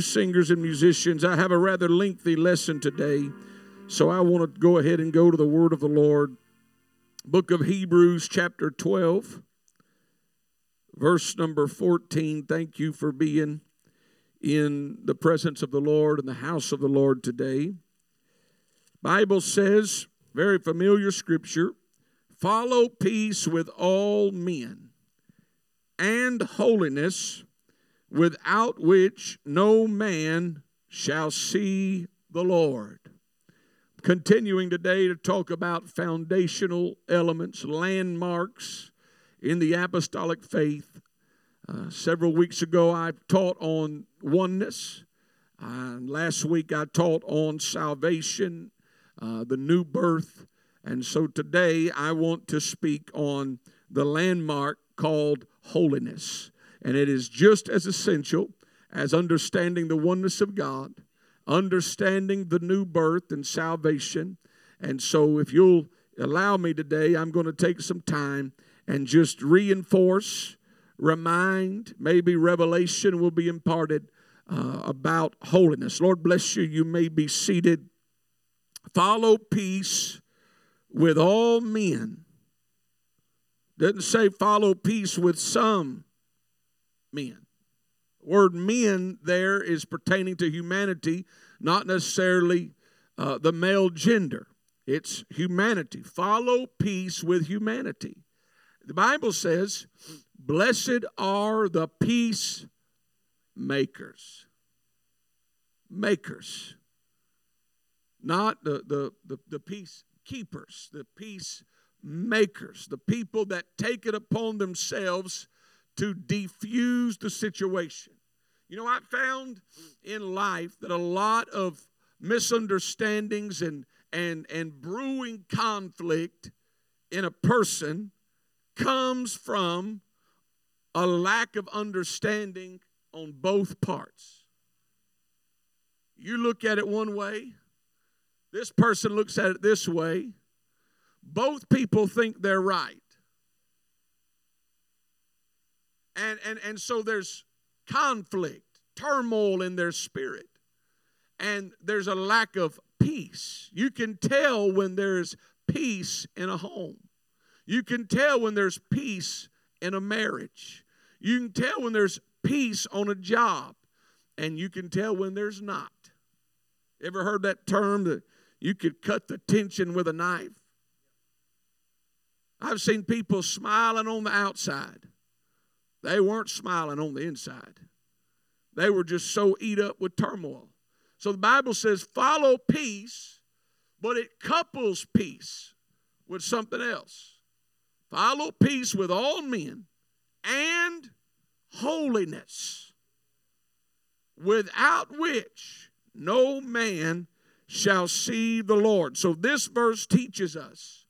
singers and musicians. I have a rather lengthy lesson today, so I want to go ahead and go to the word of the Lord. Book of Hebrews, chapter 12, verse number 14. Thank you for being in the presence of the Lord and the house of the Lord today. Bible says, very familiar scripture, follow peace with all men and holiness without which no man shall see the Lord. Continuing today to talk about foundational elements, landmarks in the apostolic faith. Uh, several weeks ago, I taught on oneness. Uh, last week, I taught on salvation, uh, the new birth. And so today, I want to speak on the landmark called holiness. And it is just as essential as understanding the oneness of God, understanding the new birth and salvation. And so, if you'll allow me today, I'm going to take some time and just reinforce, remind, maybe revelation will be imparted uh, about holiness. Lord bless you. You may be seated. Follow peace with all men. Doesn't say follow peace with some men. The word men there is pertaining to humanity, not necessarily uh, the male gender. It's humanity. Follow peace with humanity. The Bible says, Blessed are the peace makers. Makers. Not the, the, the, the peace keepers, the peace makers, the people that take it upon themselves to defuse the situation. You know, I found in life that a lot of misunderstandings and, and, and brewing conflict in a person comes from a lack of understanding on both parts. You look at it one way, this person looks at it this way. Both people think they're right. And, and, and so there's conflict, turmoil in their spirit, and there's a lack of peace. You can tell when there's peace in a home, you can tell when there's peace in a marriage, you can tell when there's peace on a job, and you can tell when there's not. Ever heard that term that you could cut the tension with a knife? I've seen people smiling on the outside they weren't smiling on the inside. They were just so eat up with turmoil. So the Bible says, follow peace, but it couples peace with something else. Follow peace with all men and holiness, without which no man shall see the Lord. So this verse teaches us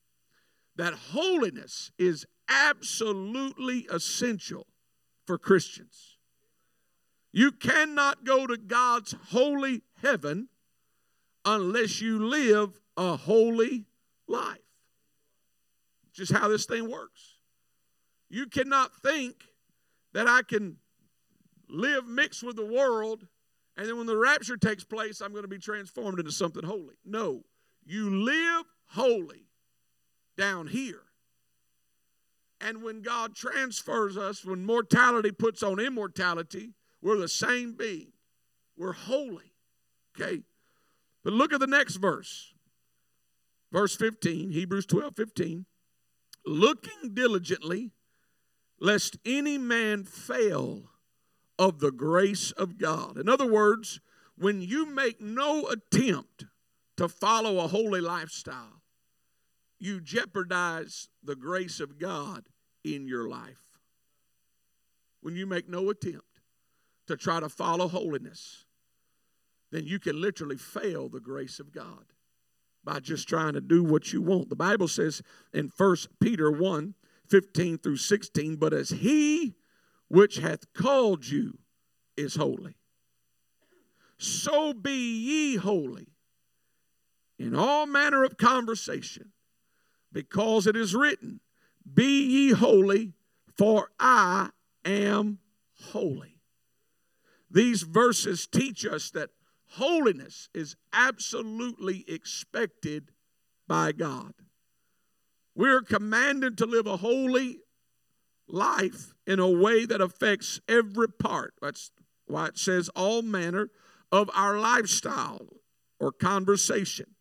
that holiness is absolutely essential for Christians. You cannot go to God's holy heaven unless you live a holy life. Just how this thing works. You cannot think that I can live mixed with the world and then when the rapture takes place, I'm going to be transformed into something holy. No, you live holy down here and when God transfers us, when mortality puts on immortality, we're the same being. We're holy. Okay? But look at the next verse. Verse 15, Hebrews 12 15. Looking diligently, lest any man fail of the grace of God. In other words, when you make no attempt to follow a holy lifestyle, you jeopardize the grace of God in your life. When you make no attempt to try to follow holiness, then you can literally fail the grace of God by just trying to do what you want. The Bible says in 1 Peter 1 15 through 16, but as he which hath called you is holy, so be ye holy in all manner of conversation, because it is written, be ye holy, for I am holy. These verses teach us that holiness is absolutely expected by God. We're commanded to live a holy life in a way that affects every part. That's why it says all manner of our lifestyle or conversation.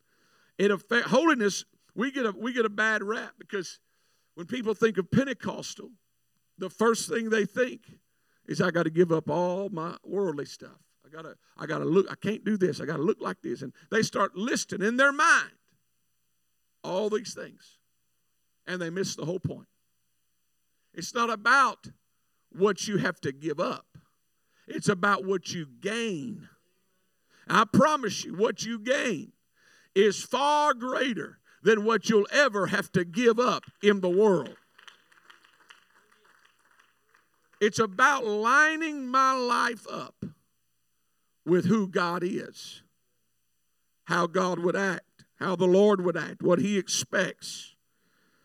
It affect holiness. We get a we get a bad rap because when people think of Pentecostal, the first thing they think is I got to give up all my worldly stuff. I gotta I gotta look. I can't do this. I gotta look like this, and they start listing in their mind all these things, and they miss the whole point. It's not about what you have to give up. It's about what you gain. I promise you, what you gain is far greater than what you'll ever have to give up in the world. It's about lining my life up with who God is, how God would act, how the Lord would act, what He expects.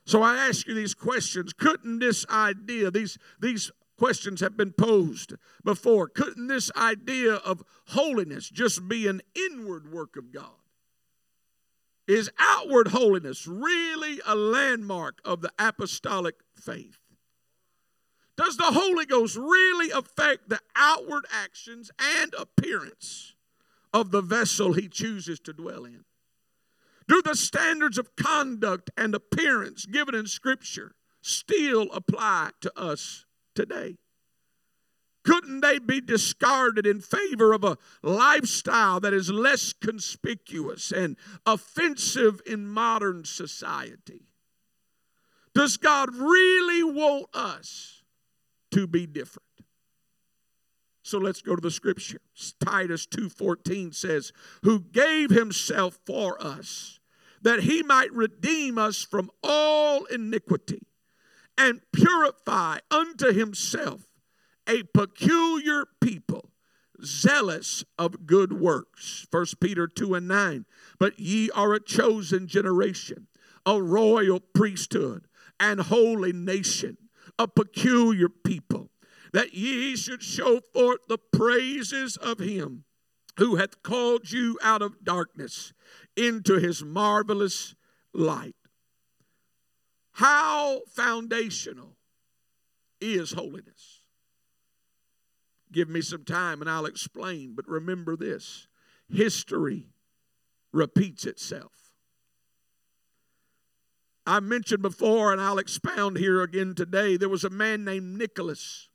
So I ask you these questions. Couldn't this idea, these, these questions have been posed before, couldn't this idea of holiness just be an inward work of God? Is outward holiness really a landmark of the apostolic faith? Does the Holy Ghost really affect the outward actions and appearance of the vessel he chooses to dwell in? Do the standards of conduct and appearance given in Scripture still apply to us today? Couldn't they be discarded in favor of a lifestyle that is less conspicuous and offensive in modern society? Does God really want us to be different? So let's go to the scripture. Titus 2:14 says, "Who gave himself for us that he might redeem us from all iniquity and purify unto himself a peculiar people, zealous of good works. 1 Peter 2 and 9. But ye are a chosen generation, a royal priesthood, and holy nation, a peculiar people, that ye should show forth the praises of him who hath called you out of darkness into his marvelous light. How foundational is holiness? Give me some time and I'll explain. But remember this history repeats itself. I mentioned before, and I'll expound here again today, there was a man named Nicholas.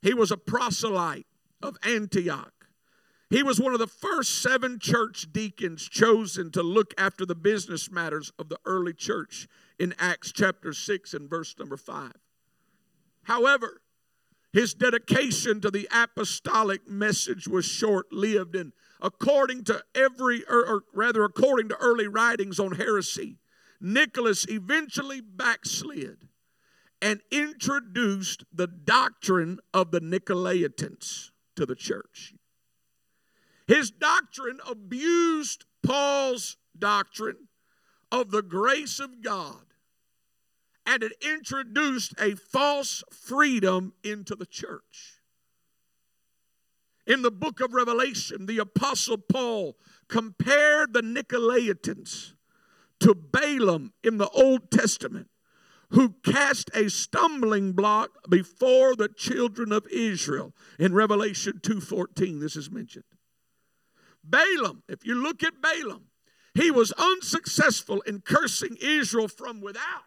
He was a proselyte of Antioch. He was one of the first seven church deacons chosen to look after the business matters of the early church in Acts chapter 6 and verse number 5. However, his dedication to the apostolic message was short lived, and according to every, or, or, rather, according to early writings on heresy, Nicholas eventually backslid and introduced the doctrine of the Nicolaitans to the church. His doctrine abused Paul's doctrine of the grace of God and it introduced a false freedom into the church. In the book of Revelation, the Apostle Paul compared the Nicolaitans to Balaam in the Old Testament, who cast a stumbling block before the children of Israel. In Revelation 2:14, this is mentioned. Balaam, if you look at Balaam, he was unsuccessful in cursing Israel from without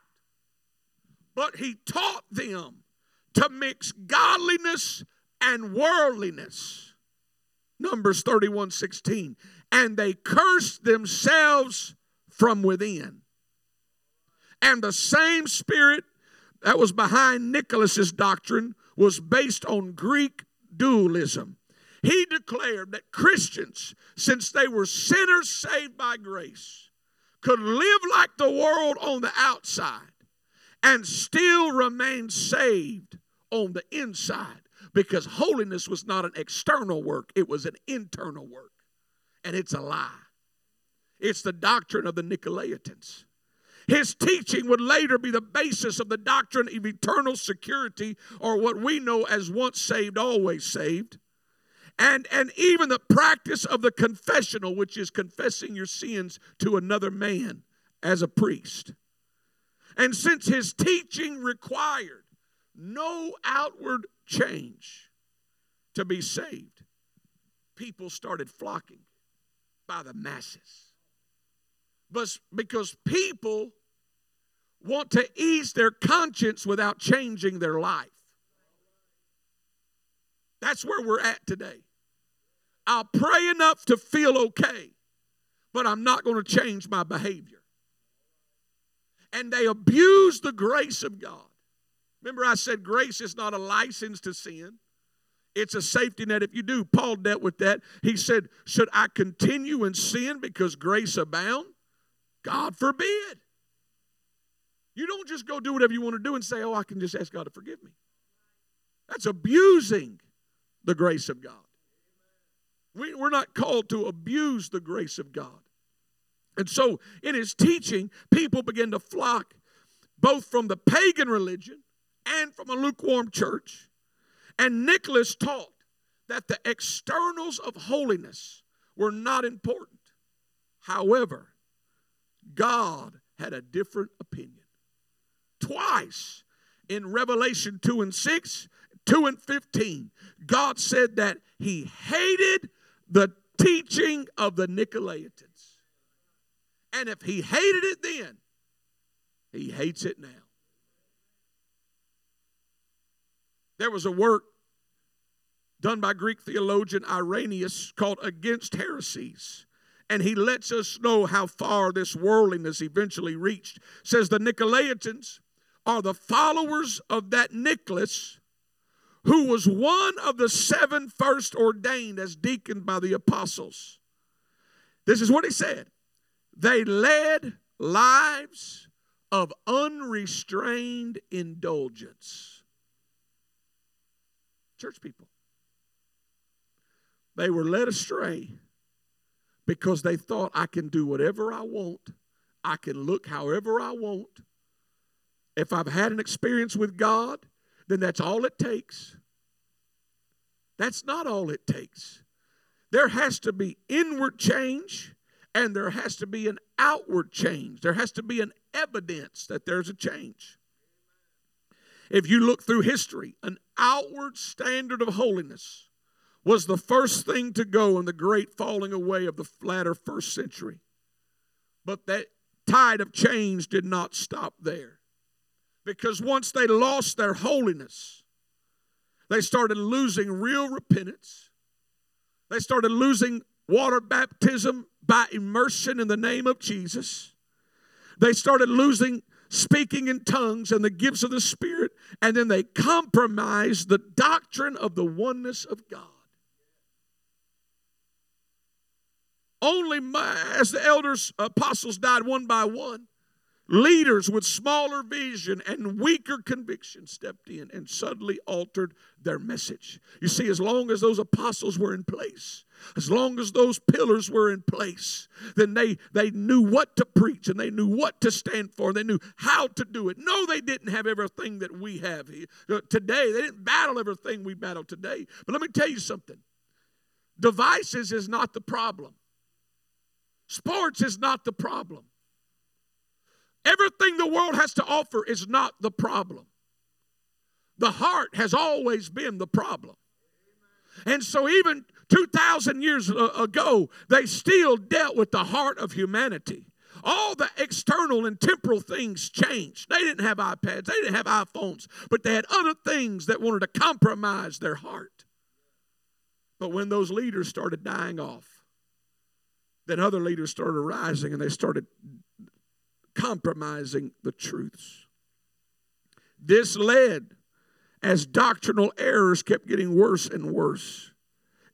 but he taught them to mix godliness and worldliness. Numbers 31 16. And they cursed themselves from within. And the same spirit that was behind Nicholas's doctrine was based on Greek dualism. He declared that Christians, since they were sinners saved by grace, could live like the world on the outside and still remain saved on the inside because holiness was not an external work, it was an internal work. And it's a lie. It's the doctrine of the Nicolaitans. His teaching would later be the basis of the doctrine of eternal security, or what we know as once saved, always saved. and, and even the practice of the confessional, which is confessing your sins to another man as a priest. And since his teaching required no outward change to be saved, people started flocking by the masses. But because people want to ease their conscience without changing their life. That's where we're at today. I'll pray enough to feel okay, but I'm not going to change my behavior. And they abuse the grace of God. Remember, I said grace is not a license to sin. It's a safety net if you do. Paul dealt with that. He said, Should I continue in sin because grace abound? God forbid. You don't just go do whatever you want to do and say, Oh, I can just ask God to forgive me. That's abusing the grace of God. We, we're not called to abuse the grace of God. And so, in his teaching, people begin to flock both from the pagan religion and from a lukewarm church. And Nicholas taught that the externals of holiness were not important. However, God had a different opinion. Twice in Revelation 2 and 6, 2 and 15, God said that he hated the teaching of the Nicolaitans. And if he hated it then, he hates it now. There was a work done by Greek theologian Irenaeus called Against Heresies. And he lets us know how far this worldliness eventually reached. Says the Nicolaitans are the followers of that Nicholas who was one of the seven first ordained as deacon by the apostles. This is what he said. They led lives of unrestrained indulgence. Church people. They were led astray because they thought I can do whatever I want, I can look however I want. If I've had an experience with God, then that's all it takes. That's not all it takes. There has to be inward change and there has to be an outward change. There has to be an evidence that there's a change. If you look through history, an outward standard of holiness was the first thing to go in the great falling away of the latter first century. But that tide of change did not stop there. Because once they lost their holiness, they started losing real repentance. They started losing water baptism by immersion in the name of Jesus. They started losing speaking in tongues and the gifts of the Spirit, and then they compromised the doctrine of the oneness of God. Only my, as the elders, uh, apostles died one by one, leaders with smaller vision and weaker conviction stepped in and suddenly altered their message. You see, as long as those apostles were in place, as long as those pillars were in place, then they, they knew what to preach and they knew what to stand for. They knew how to do it. No, they didn't have everything that we have uh, today. They didn't battle everything we battle today. But let me tell you something devices is not the problem. Sports is not the problem. Everything the world has to offer is not the problem. The heart has always been the problem. And so, even 2,000 years uh, ago, they still dealt with the heart of humanity. All the external and temporal things changed. They didn't have iPads, they didn't have iPhones, but they had other things that wanted to compromise their heart. But when those leaders started dying off, then other leaders started rising and they started compromising the truths. This led, as doctrinal errors kept getting worse and worse,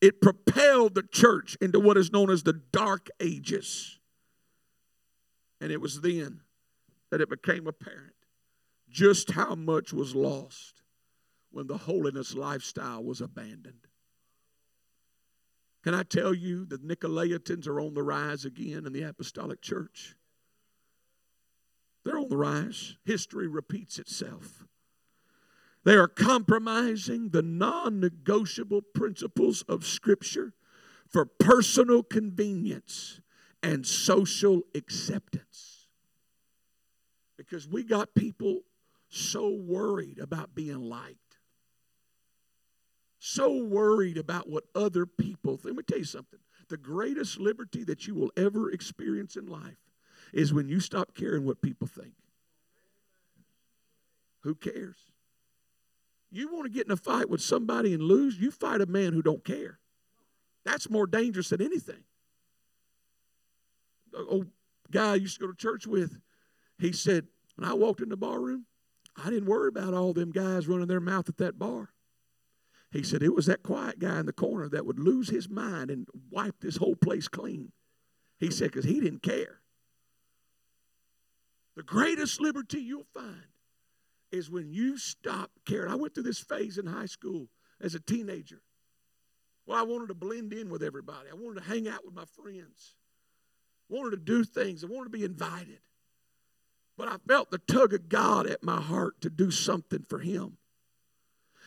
it propelled the church into what is known as the dark ages. And it was then that it became apparent just how much was lost when the holiness lifestyle was abandoned. Can I tell you that Nicolaitans are on the rise again in the apostolic church? They're on the rise. History repeats itself. They are compromising the non negotiable principles of Scripture for personal convenience and social acceptance. Because we got people so worried about being liked, so worried about what other people think. Let me tell you something. The greatest liberty that you will ever experience in life is when you stop caring what people think. Who cares? You want to get in a fight with somebody and lose, you fight a man who don't care. That's more dangerous than anything. The old guy I used to go to church with, he said, when I walked in the bar room, I didn't worry about all them guys running their mouth at that bar. He said it was that quiet guy in the corner that would lose his mind and wipe this whole place clean. He said, because he didn't care. The greatest liberty you'll find is when you stop caring. I went through this phase in high school as a teenager. Well, I wanted to blend in with everybody. I wanted to hang out with my friends. I wanted to do things. I wanted to be invited. But I felt the tug of God at my heart to do something for Him.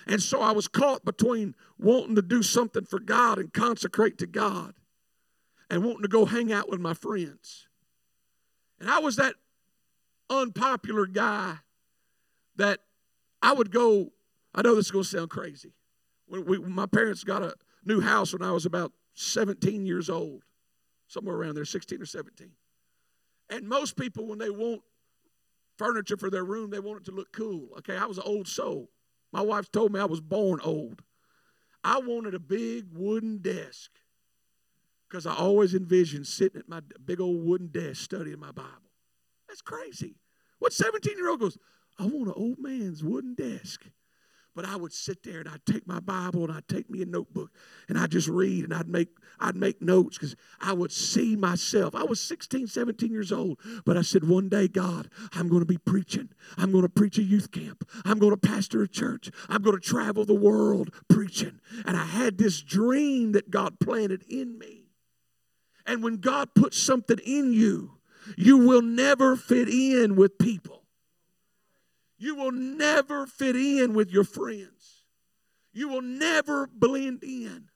And so I was caught between wanting to do something for God and consecrate to God and wanting to go hang out with my friends. And I was that unpopular guy that I would go. I know this is going to sound crazy. When, we, when my parents got a new house when I was about 17 years old, somewhere around there, 16 or 17. And most people, when they want furniture for their room, they want it to look cool. Okay, I was an old soul. My wife told me I was born old. I wanted a big wooden desk because I always envisioned sitting at my big old wooden desk studying my Bible. That's crazy. What 17 year old goes, I want an old man's wooden desk. But I would sit there and I'd take my Bible and I'd take me a notebook and I'd just read and I'd make I'd make notes because I would see myself. I was 16, 17 years old, but I said, one day, God, I'm going to be preaching. I'm going to preach a youth camp. I'm going to pastor a church. I'm going to travel the world preaching. And I had this dream that God planted in me. And when God puts something in you, you will never fit in with people. You will never fit in with your friends. You will never blend in.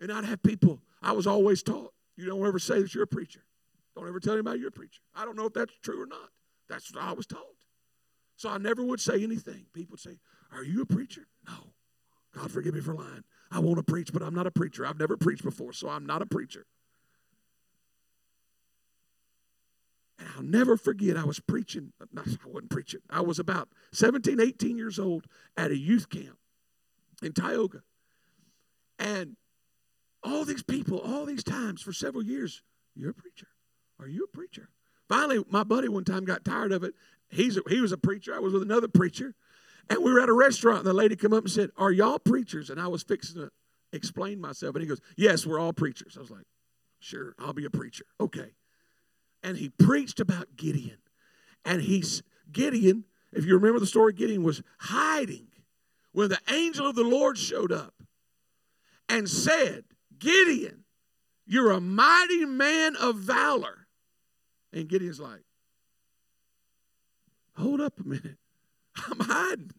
And I'd have people, I was always taught, you don't ever say that you're a preacher. Don't ever tell anybody you're a preacher. I don't know if that's true or not. That's what I was taught. So I never would say anything. People would say, Are you a preacher? No. God forgive me for lying. I want to preach, but I'm not a preacher. I've never preached before, so I'm not a preacher. I'll never forget, I was preaching, uh, I wasn't preaching, I was about 17, 18 years old at a youth camp in Tioga. And all these people, all these times for several years, you're a preacher. Are you a preacher? Finally, my buddy one time got tired of it. He's a, he was a preacher. I was with another preacher. And we were at a restaurant, and the lady come up and said, Are y'all preachers? And I was fixing to explain myself. And he goes, Yes, we're all preachers. I was like, Sure, I'll be a preacher. Okay and he preached about Gideon. And he's Gideon, if you remember the story, Gideon was hiding when the angel of the Lord showed up and said, Gideon, you're a mighty man of valor. And Gideon's like, hold up a minute. I'm hiding.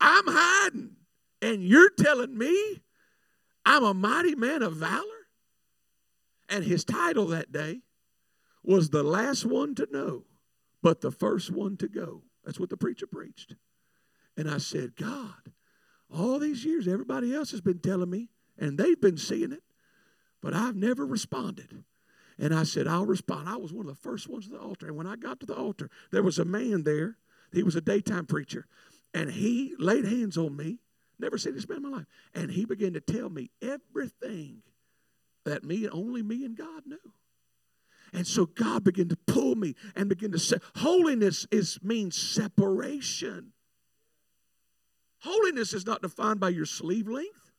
I'm hiding. And you're telling me I'm a mighty man of valor? And his title that day was the last one to know, but the first one to go. That's what the preacher preached. And I said, God, all these years, everybody else has been telling me, and they've been seeing it, but I've never responded. And I said, I'll respond. I was one of the first ones to the altar. And when I got to the altar, there was a man there. He was a daytime preacher. And he laid hands on me. Never seen this man in my life. And he began to tell me everything that me, and only me and God knew. And so God began to pull me and begin to say, holiness is means separation. Holiness is not defined by your sleeve length.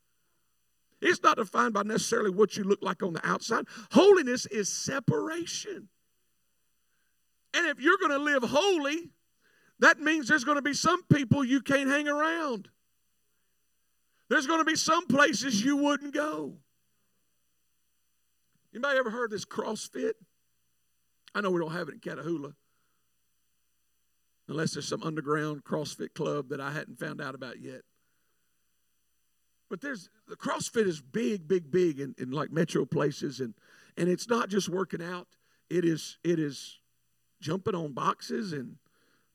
It's not defined by necessarily what you look like on the outside. Holiness is separation. And if you're going to live holy, that means there's going to be some people you can't hang around. There's going to be some places you wouldn't go. Anybody ever heard this CrossFit? I know we don't have it in Catahoula. unless there's some underground CrossFit club that I hadn't found out about yet. But there's the CrossFit is big, big, big in, in like metro places, and and it's not just working out. It is it is jumping on boxes and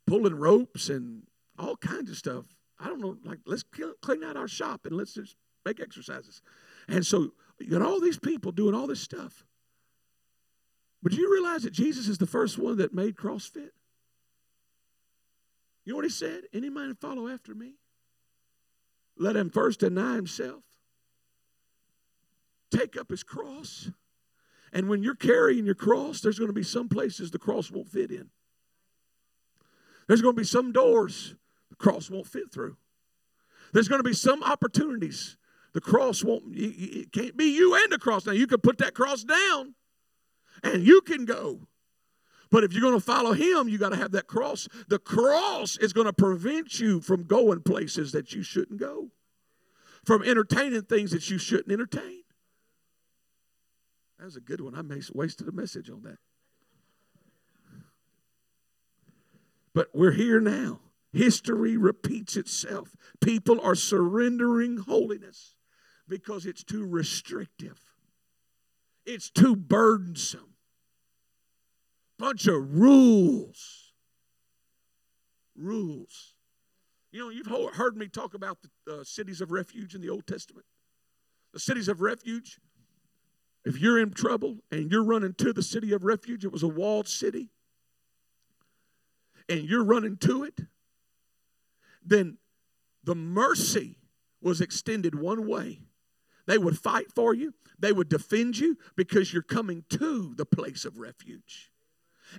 pulling ropes and all kinds of stuff. I don't know, like let's clean out our shop and let's just make exercises. And so you got all these people doing all this stuff. But do you realize that Jesus is the first one that made CrossFit? You know what he said? Any man follow after me? Let him first deny himself, take up his cross. And when you're carrying your cross, there's going to be some places the cross won't fit in. There's going to be some doors the cross won't fit through. There's going to be some opportunities the cross won't, it can't be you and the cross. Now, you can put that cross down and you can go. But if you're going to follow him, you got to have that cross. The cross is going to prevent you from going places that you shouldn't go, from entertaining things that you shouldn't entertain. That was a good one. I wasted a message on that. But we're here now. History repeats itself. People are surrendering holiness because it's too restrictive, it's too burdensome bunch of rules. Rules. You know, you've heard me talk about the uh, cities of refuge in the Old Testament. The cities of refuge, if you're in trouble and you're running to the city of refuge, it was a walled city, and you're running to it, then the mercy was extended one way. They would fight for you, they would defend you because you're coming to the place of refuge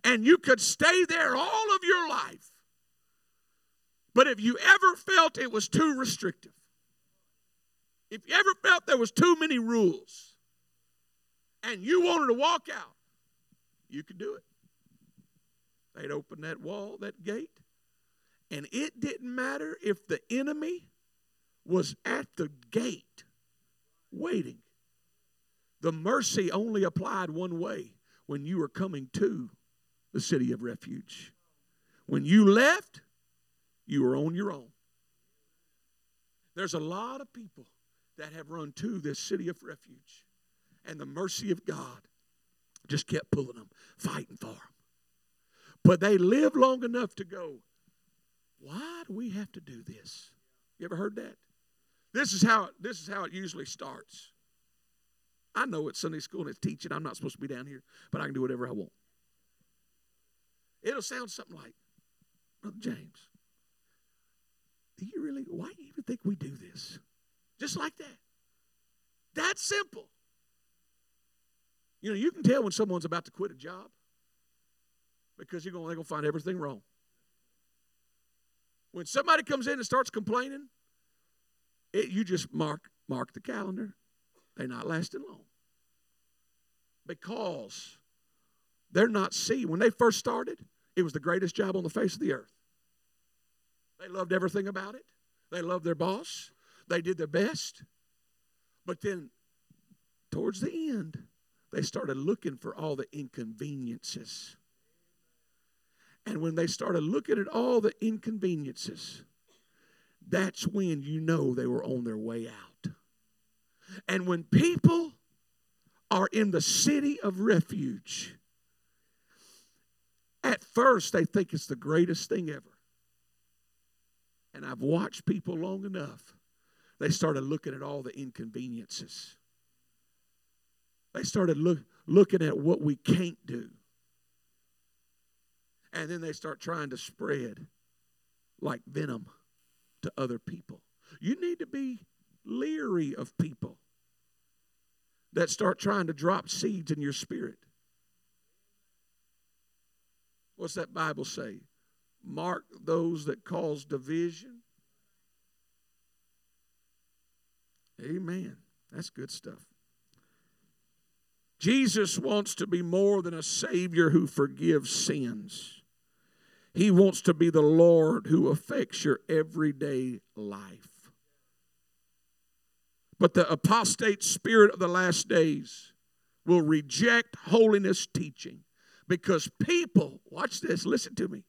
and you could stay there all of your life. But if you ever felt it was too restrictive, if you ever felt there was too many rules, and you wanted to walk out, you could do it. They'd open that wall, that gate, and it didn't matter if the enemy was at the gate waiting. The mercy only applied one way when you were coming to the city of refuge. When you left, you were on your own. There's a lot of people that have run to this city of refuge, and the mercy of God just kept pulling them, fighting for them. But they lived long enough to go, why do we have to do this? You ever heard that? This is how this is how it usually starts. I know it's Sunday school and it's teaching. I'm not supposed to be down here, but I can do whatever I want. It'll sound something like, Brother James, do you really, why do you even think we do this? Just like that. That simple. You know, you can tell when someone's about to quit a job because you're going, they're going to find everything wrong. When somebody comes in and starts complaining, it, you just mark mark the calendar. They're not lasting long because they're not seeing. When they first started, it was the greatest job on the face of the earth. They loved everything about it. They loved their boss. They did their best. But then, towards the end, they started looking for all the inconveniences. And when they started looking at all the inconveniences, that's when you know they were on their way out. And when people are in the city of refuge, at first, they think it's the greatest thing ever. And I've watched people long enough, they started looking at all the inconveniences. They started look, looking at what we can't do. And then they start trying to spread like venom to other people. You need to be leery of people that start trying to drop seeds in your spirit. What's that Bible say? Mark those that cause division. Amen. That's good stuff. Jesus wants to be more than a Savior who forgives sins. He wants to be the Lord who affects your everyday life. But the apostate spirit of the last days will reject holiness teaching because people, watch this, listen to me.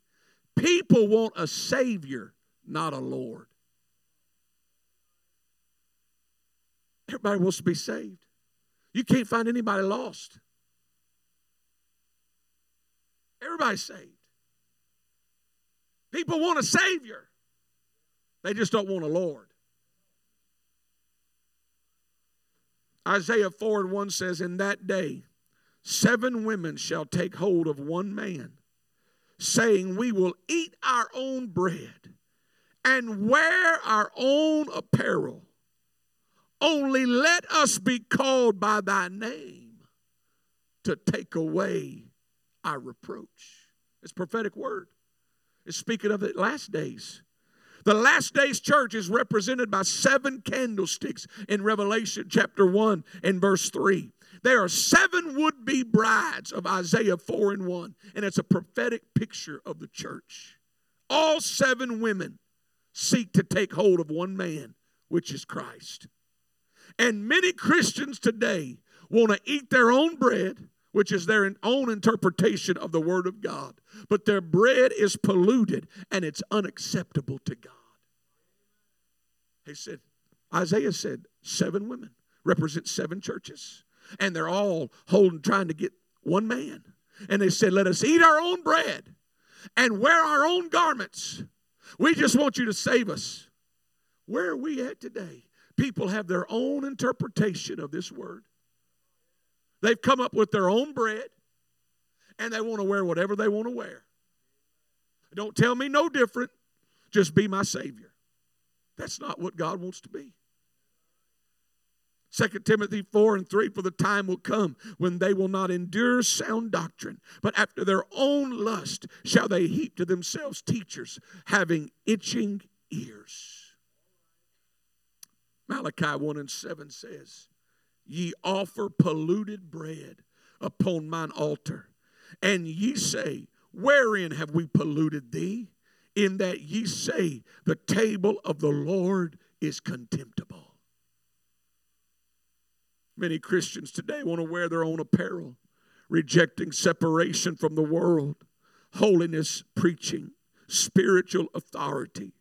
People want a Savior, not a Lord. Everybody wants to be saved. You can't find anybody lost. Everybody's saved. People want a Savior, they just don't want a Lord. Isaiah 4 and 1 says, In that day, seven women shall take hold of one man, saying, We will eat our own bread and wear our own apparel. Only let us be called by thy name to take away our reproach. It's prophetic word. It's speaking of the last days. The last days church is represented by seven candlesticks in Revelation chapter 1 and verse 3. There are seven would be brides of Isaiah 4 and 1, and it's a prophetic picture of the church. All seven women seek to take hold of one man, which is Christ. And many Christians today want to eat their own bread, which is their own interpretation of the Word of God, but their bread is polluted and it's unacceptable to God. He said, Isaiah said, seven women represent seven churches, and they're all holding, trying to get one man. And they said, Let us eat our own bread and wear our own garments. We just want you to save us. Where are we at today? people have their own interpretation of this word. They've come up with their own bread and they want to wear whatever they want to wear. Don't tell me no different. Just be my Savior. That's not what God wants to be. 2 Timothy 4 and 3 For the time will come when they will not endure sound doctrine, but after their own lust shall they heap to themselves teachers having itching ears. Malachi 1 and 7 says, Ye offer polluted bread upon mine altar, and ye say, Wherein have we polluted thee? In that ye say, The table of the Lord is contemptible. Many Christians today want to wear their own apparel, rejecting separation from the world, holiness preaching, spiritual authority,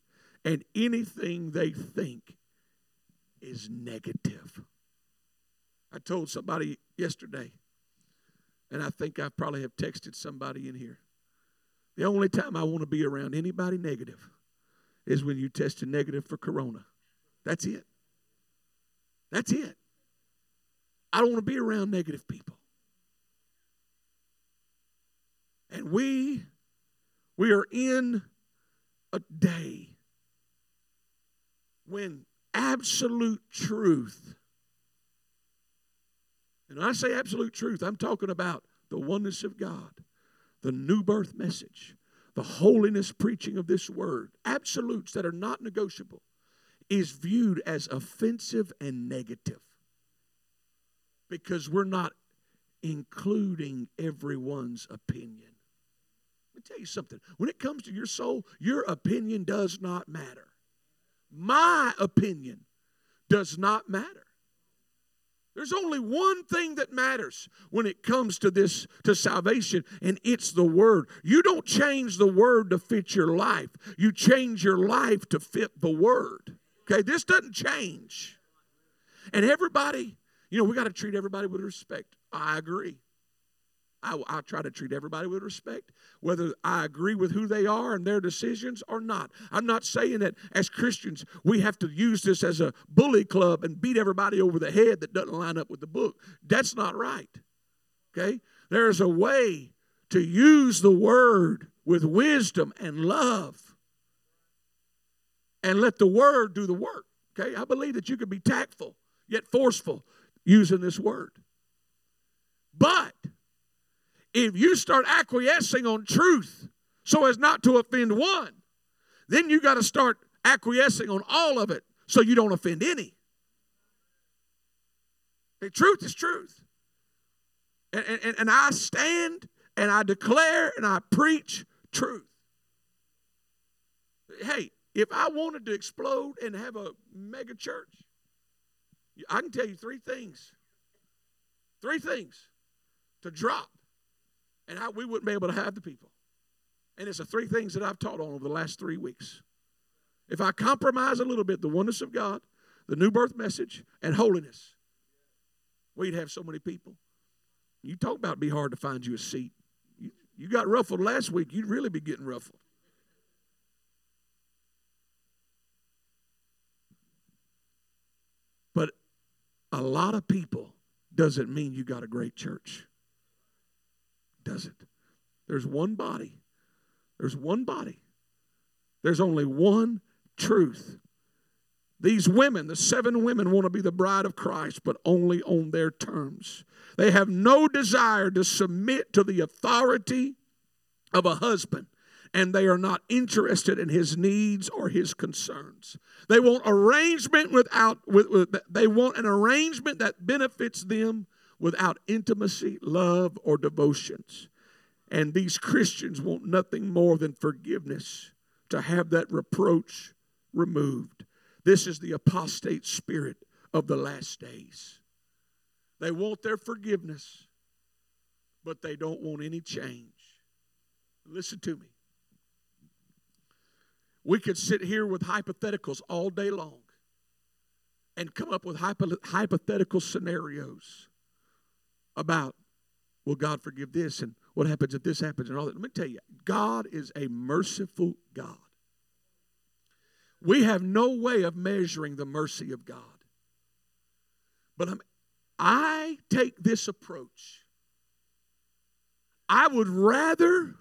and anything they think is negative. I told somebody yesterday, and I think I probably have texted somebody in here. The only time I want to be around anybody negative is when you tested negative for corona. That's it. That's it. I don't want to be around negative people. And we we are in a day when absolute truth. And when I say absolute truth, I'm talking about the oneness of God, the new birth message, the holiness preaching of this word, absolutes that are not negotiable, is viewed as offensive and negative because we're not including everyone's opinion. Let me tell you something. When it comes to your soul, your opinion does not matter. My opinion does not matter. There's only one thing that matters when it comes to this, to salvation, and it's the Word. You don't change the Word to fit your life, you change your life to fit the Word. Okay, this doesn't change. And everybody, you know, we got to treat everybody with respect. I agree. I, I, try to treat everybody with respect, whether I agree with who they are and their decisions or not. I'm not saying that as Christians we have to use this as a bully club and beat everybody over the head that doesn't line up with the book. That's not right. Okay? There's a way to use the word with wisdom and love and let the word do the work. Okay? I believe that you can be tactful yet forceful using this word. But if you start acquiescing on truth so as not to offend one, then you got to start acquiescing on all of it so you don't offend any. The truth is truth. And, and, and I stand and I declare and I preach truth. Hey, if I wanted to explode and have a mega church, I can tell you three things. Three things to drop and we wouldn't be able to have the people. And it's the three things that I've taught on over the last three weeks. If I compromise a little bit the oneness of God, the new birth message, and holiness, we'd have so many people. You talk about be hard to find you a seat. You, you got ruffled last week, you'd really be getting ruffled. But a lot of people doesn't mean you got a great church. Doesn't. There's one body. There's one body. There's only one truth. These women, the seven women, want to be the bride of Christ, but only on their terms. They have no desire to submit to the authority of a husband, and they are not interested in his needs or his concerns. They want arrangement without, with, with, they want an arrangement that benefits them without intimacy, love, or devotions. And these Christians want nothing more than forgiveness to have that reproach removed. This is the apostate spirit of the last days. They want their forgiveness, but they don't want any change. Listen to me. We could sit here with hypotheticals all day long and come up with hypothetical scenarios about, will God forgive this and what happens if this happens and all that. Let me tell you, God is a merciful God. We have no way of measuring the mercy of God. But I'm, I take this approach. I would rather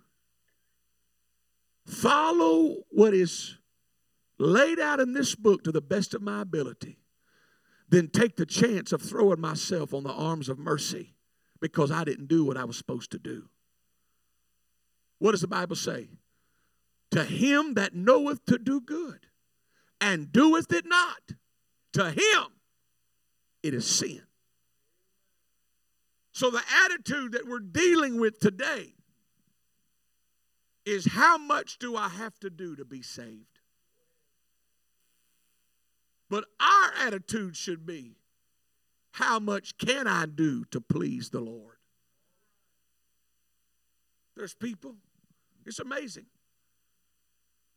follow what is laid out in this book to the best of my ability than take the chance of throwing myself on the arms of mercy because I didn't do what I was supposed to do. What does the Bible say? To him that knoweth to do good and doeth it not, to him it is sin. So the attitude that we're dealing with today is how much do I have to do to be saved? But our attitude should be how much can I do to please the Lord? There's people, it's amazing.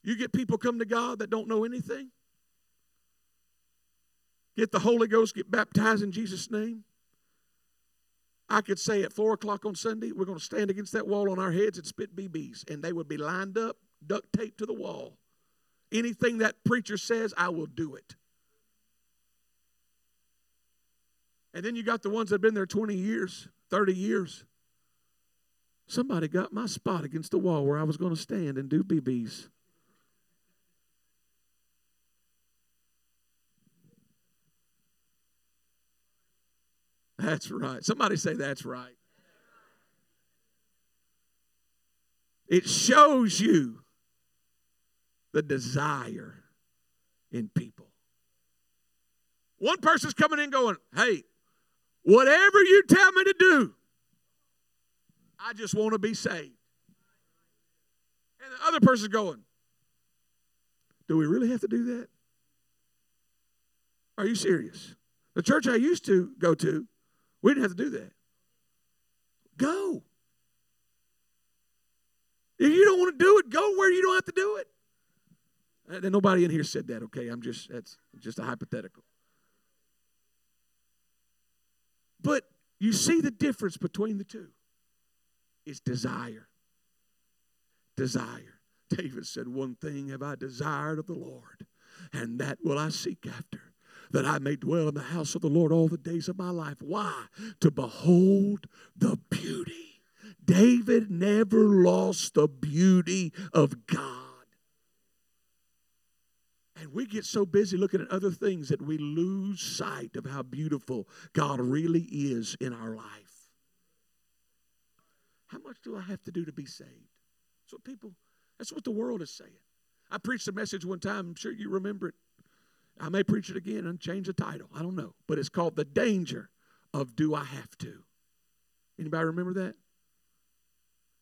You get people come to God that don't know anything. Get the Holy Ghost, get baptized in Jesus' name. I could say at four o'clock on Sunday, we're going to stand against that wall on our heads and spit BBs, and they would be lined up, duct taped to the wall. Anything that preacher says, I will do it. And then you got the ones that have been there 20 years, 30 years. Somebody got my spot against the wall where I was going to stand and do BBs. That's right. Somebody say that's right. It shows you the desire in people. One person's coming in going, hey, whatever you tell me to do, I just want to be saved. And the other person's going, do we really have to do that? Are you serious? The church I used to go to, we didn't have to do that. Go. If you don't want to do it, go where you don't have to do it. Uh, and nobody in here said that, okay? I'm just that's just a hypothetical. But you see the difference between the two. It's desire. Desire. David said, One thing have I desired of the Lord, and that will I seek after that I may dwell in the house of the Lord all the days of my life. Why? To behold the beauty. David never lost the beauty of God. And we get so busy looking at other things that we lose sight of how beautiful God really is in our life. How much do I have to do to be saved? That's what people, that's what the world is saying. I preached a message one time, I'm sure you remember it. I may preach it again and change the title. I don't know. But it's called The Danger of Do I Have to? Anybody remember that?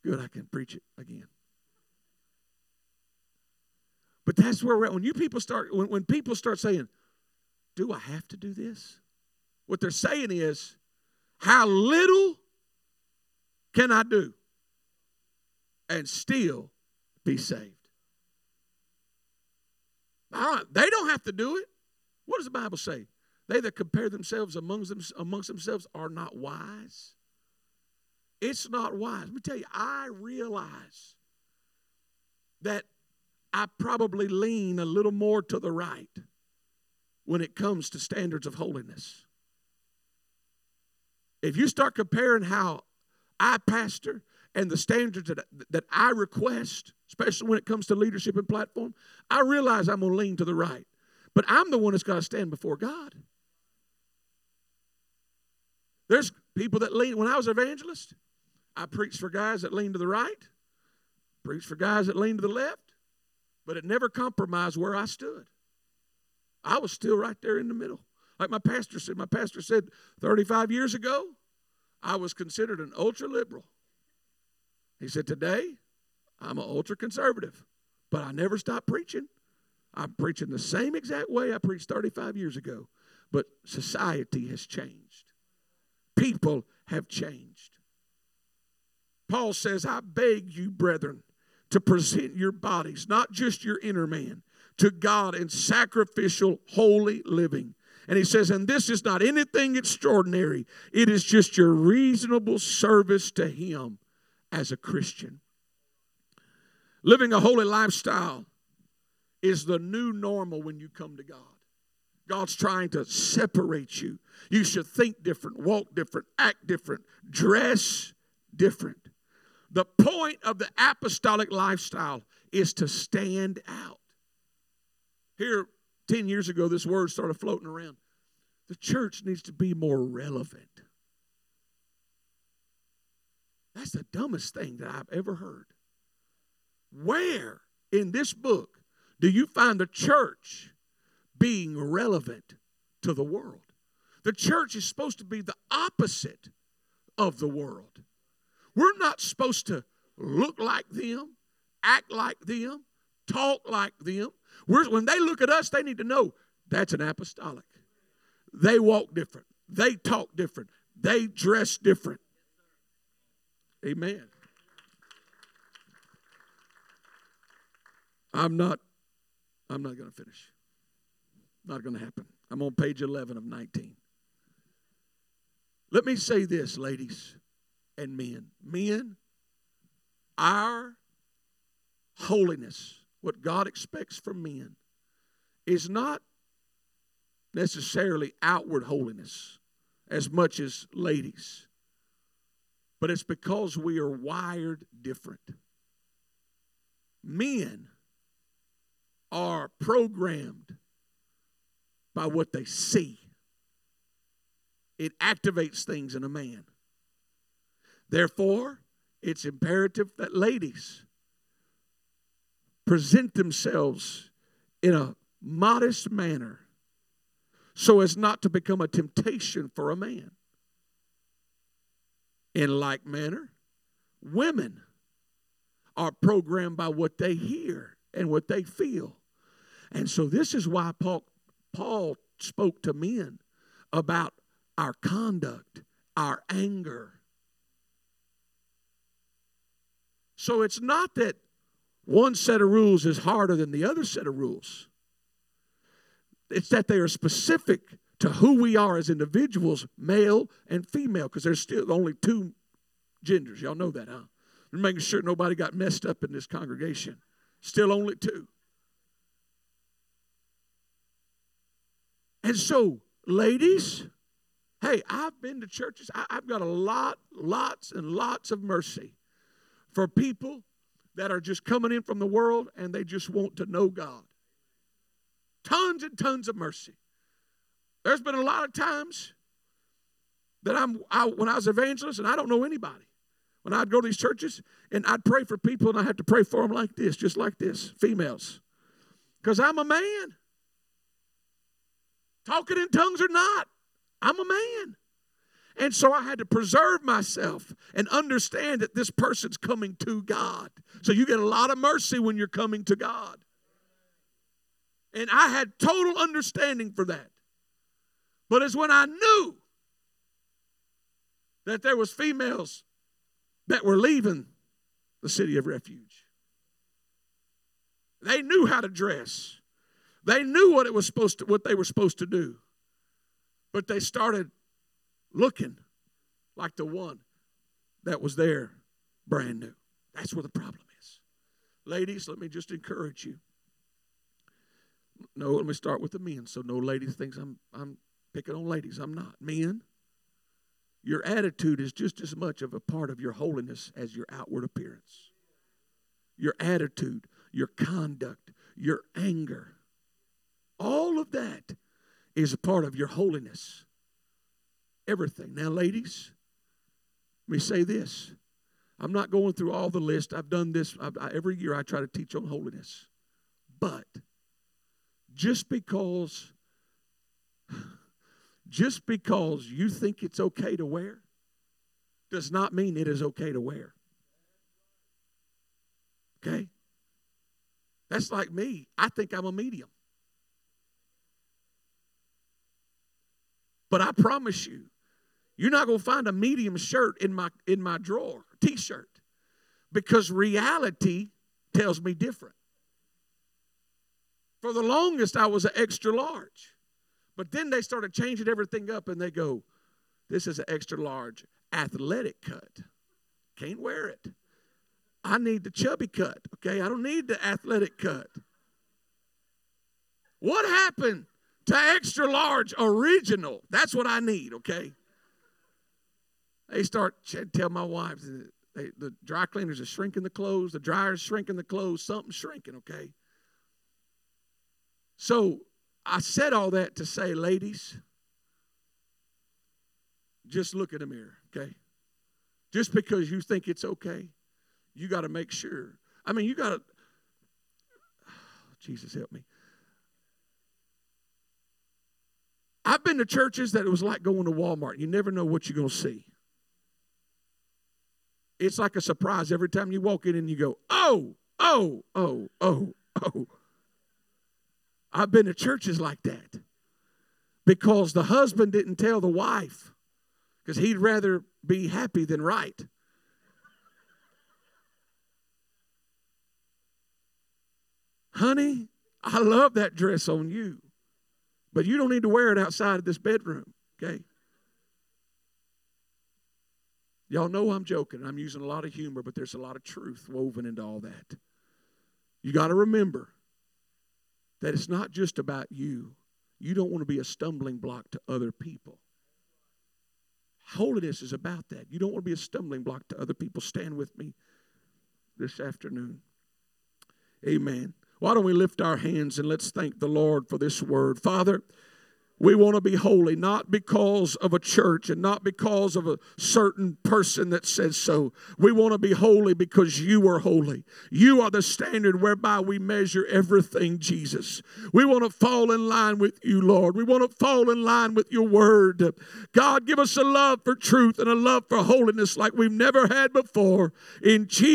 Good, I can preach it again. But that's where we're at. When you people start, when, when people start saying, Do I have to do this? What they're saying is, How little can I do and still be saved. They don't have to do it. What does the Bible say? They that compare themselves amongst, them, amongst themselves are not wise. It's not wise. Let me tell you, I realize that I probably lean a little more to the right when it comes to standards of holiness. If you start comparing how I pastor and the standards that, that I request, especially when it comes to leadership and platform, I realize I'm going to lean to the right. But I'm the one that's got to stand before God. There's people that lean. When I was evangelist, I preached for guys that lean to the right, preached for guys that lean to the left, but it never compromised where I stood. I was still right there in the middle. Like my pastor said, my pastor said 35 years ago, I was considered an ultra liberal. He said, Today, I'm an ultra conservative, but I never stopped preaching. I'm preaching the same exact way I preached 35 years ago, but society has changed. People have changed. Paul says, I beg you, brethren, to present your bodies, not just your inner man, to God in sacrificial, holy living. And he says, and this is not anything extraordinary, it is just your reasonable service to Him as a Christian. Living a holy lifestyle is the new normal when you come to God. God's trying to separate you. You should think different, walk different, act different, dress different. The point of the apostolic lifestyle is to stand out. Here, 10 years ago, this word started floating around. The church needs to be more relevant. That's the dumbest thing that I've ever heard. Where in this book do you find the church being relevant to the world? The church is supposed to be the opposite of the world. We're not supposed to look like them, act like them, talk like them. We're, when they look at us, they need to know that's an apostolic. They walk different, they talk different, they dress different. Amen. I'm not I'm not going to finish. Not going to happen. I'm on page 11 of 19. Let me say this, ladies and men. Men, our holiness, what God expects from men, is not necessarily outward holiness as much as ladies, but it's because we are wired different. Men are programmed by what they see. It activates things in a man. Therefore, it's imperative that ladies present themselves in a modest manner so as not to become a temptation for a man. In like manner, women are programmed by what they hear and what they feel. And so this is why Paul, Paul spoke to men about our conduct, our anger. So it's not that one set of rules is harder than the other set of rules. It's that they are specific to who we are as individuals, male and female, because there's still only two genders. Y'all know that, huh? We're making sure nobody got messed up in this congregation. Still only two. And so, ladies, hey, I've been to churches. I, have got a lot, lots, and lots of mercy for people that are just coming in from the world and they just want to know God. Tons and tons of mercy. There's been a lot of times that I'm I, when I was evangelist and I don't know anybody. When I'd go to these churches and I'd pray for people and I had to pray for them like this, just like this, females. Because I'm a man. Talking in tongues or not, I'm a man. And so I had to preserve myself and understand that this person's coming to God. So you get a lot of mercy when you're coming to God. And I had total understanding for that. But it's when I knew that there was females that were leaving the city of refuge. They knew how to dress. They knew what it was supposed to what they were supposed to do. But they started looking like the one that was there brand new. That's where the problem is. Ladies, let me just encourage you. No, let me start with the men. So no ladies thinks I'm I'm picking on ladies. I'm not. Men, your attitude is just as much of a part of your holiness as your outward appearance. Your attitude, your conduct, your anger, all of that is a part of your holiness. Everything. Now, ladies, let me say this. I'm not going through all the list. I've done this I've, I, every year. I try to teach on holiness. But just because just because you think it's okay to wear does not mean it is okay to wear. Okay? That's like me. I think I'm a medium. But I promise you, you're not going to find a medium shirt in my in my drawer, t-shirt. Because reality tells me different. For the longest I was an extra large. But then they started changing everything up and they go, this is an extra large athletic cut. Can't wear it. I need the chubby cut, okay? I don't need the athletic cut. What happened to extra large original? That's what I need, okay? They start tell my wives they, the dry cleaners are shrinking the clothes, the dryer's shrinking the clothes, something's shrinking, okay? So I said all that to say, ladies, just look in the mirror, okay? Just because you think it's okay, you got to make sure. I mean, you got to, Jesus help me. I've been to churches that it was like going to Walmart. You never know what you're going to see. It's like a surprise every time you walk in and you go, oh, oh, oh, oh, oh. I've been to churches like that because the husband didn't tell the wife because he'd rather be happy than right. Honey, I love that dress on you, but you don't need to wear it outside of this bedroom, okay? Y'all know I'm joking. I'm using a lot of humor, but there's a lot of truth woven into all that. You got to remember that it's not just about you. You don't want to be a stumbling block to other people. Holiness is about that. You don't want to be a stumbling block to other people. Stand with me this afternoon. Amen. Why don't we lift our hands and let's thank the Lord for this word? Father, we want to be holy, not because of a church and not because of a certain person that says so. We want to be holy because you are holy. You are the standard whereby we measure everything, Jesus. We want to fall in line with you, Lord. We want to fall in line with your word. God, give us a love for truth and a love for holiness like we've never had before. In Jesus'